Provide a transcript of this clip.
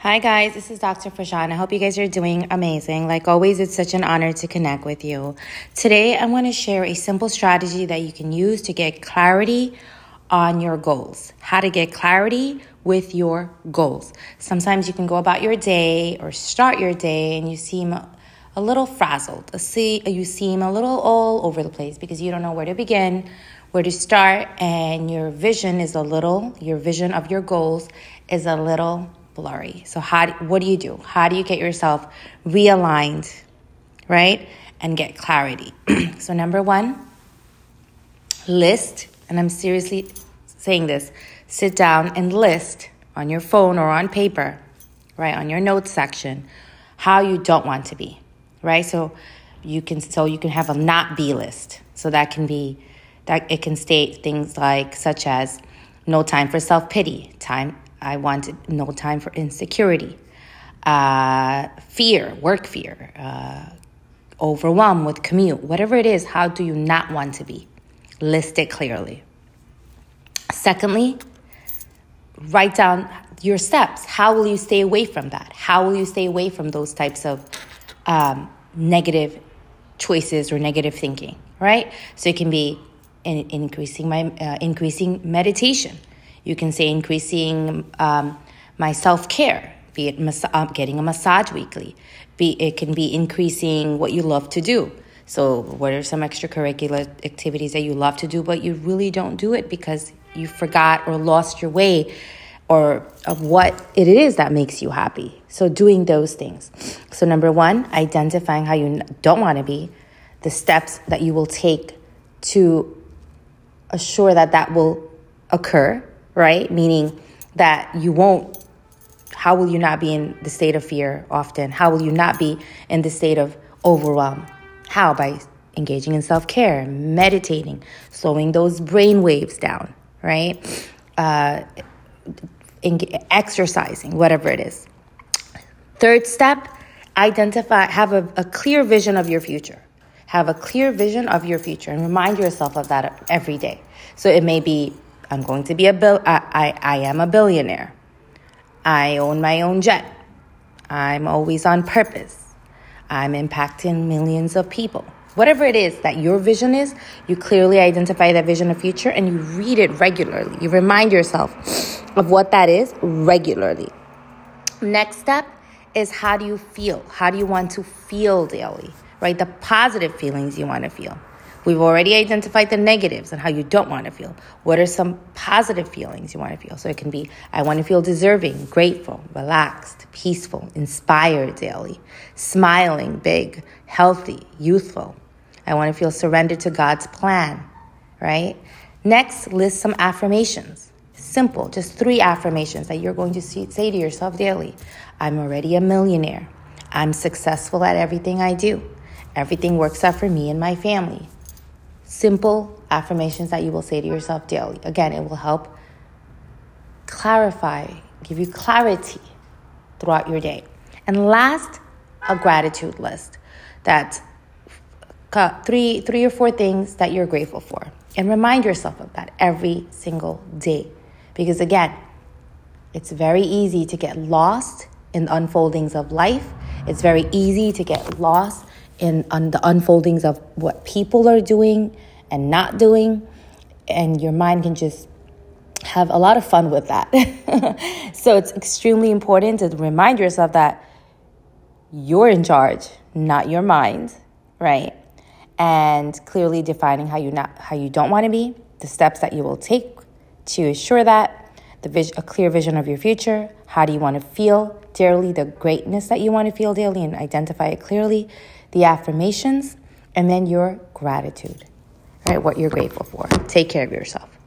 Hi, guys. This is Dr. Fashan. I hope you guys are doing amazing. Like always, it's such an honor to connect with you. Today, I want to share a simple strategy that you can use to get clarity on your goals. How to get clarity with your goals. Sometimes you can go about your day or start your day and you seem a little frazzled. You seem a little all over the place because you don't know where to begin, where to start, and your vision is a little, your vision of your goals is a little blurry. So how what do you do? How do you get yourself realigned, right? And get clarity. so number 1, list, and I'm seriously saying this, sit down and list on your phone or on paper, right? On your notes section how you don't want to be, right? So you can so you can have a not be list. So that can be that it can state things like such as no time for self-pity, time I wanted no time for insecurity, uh, fear, work fear, uh, overwhelmed with commute, whatever it is, how do you not want to be? List it clearly. Secondly, write down your steps. How will you stay away from that? How will you stay away from those types of um, negative choices or negative thinking, right? So it can be in, increasing my uh, increasing meditation you can say increasing um, my self care, be it mas- uh, getting a massage weekly. Be it can be increasing what you love to do. So, what are some extracurricular activities that you love to do, but you really don't do it because you forgot or lost your way or of what it is that makes you happy? So, doing those things. So, number one, identifying how you don't want to be, the steps that you will take to assure that that will occur right? Meaning that you won't, how will you not be in the state of fear often? How will you not be in the state of overwhelm? How? By engaging in self care, meditating, slowing those brain waves down, right? Uh, exercising, whatever it is. Third step, identify, have a, a clear vision of your future. Have a clear vision of your future and remind yourself of that every day. So it may be I'm going to be a bill. I, I, I am a billionaire. I own my own jet. I'm always on purpose. I'm impacting millions of people. Whatever it is that your vision is, you clearly identify that vision of future and you read it regularly. You remind yourself of what that is regularly. Next step is how do you feel? How do you want to feel daily? Right? The positive feelings you want to feel. We've already identified the negatives and how you don't want to feel. What are some positive feelings you want to feel? So it can be I want to feel deserving, grateful, relaxed, peaceful, inspired daily, smiling, big, healthy, youthful. I want to feel surrendered to God's plan, right? Next, list some affirmations. Simple, just three affirmations that you're going to say to yourself daily. I'm already a millionaire. I'm successful at everything I do. Everything works out for me and my family simple affirmations that you will say to yourself daily. Again, it will help clarify, give you clarity throughout your day. And last, a gratitude list that uh, three three or four things that you're grateful for and remind yourself of that every single day because again it's very easy to get lost in the unfoldings of life it's very easy to get lost in on the unfoldings of what people are doing and not doing, and your mind can just have a lot of fun with that. so it's extremely important to remind yourself that you're in charge, not your mind, right? And clearly defining how you not how you don't want to be, the steps that you will take to assure that the vis- a clear vision of your future. How do you want to feel daily? The greatness that you want to feel daily, and identify it clearly the affirmations, and then your gratitude, right? What you're grateful for. Take care of yourself.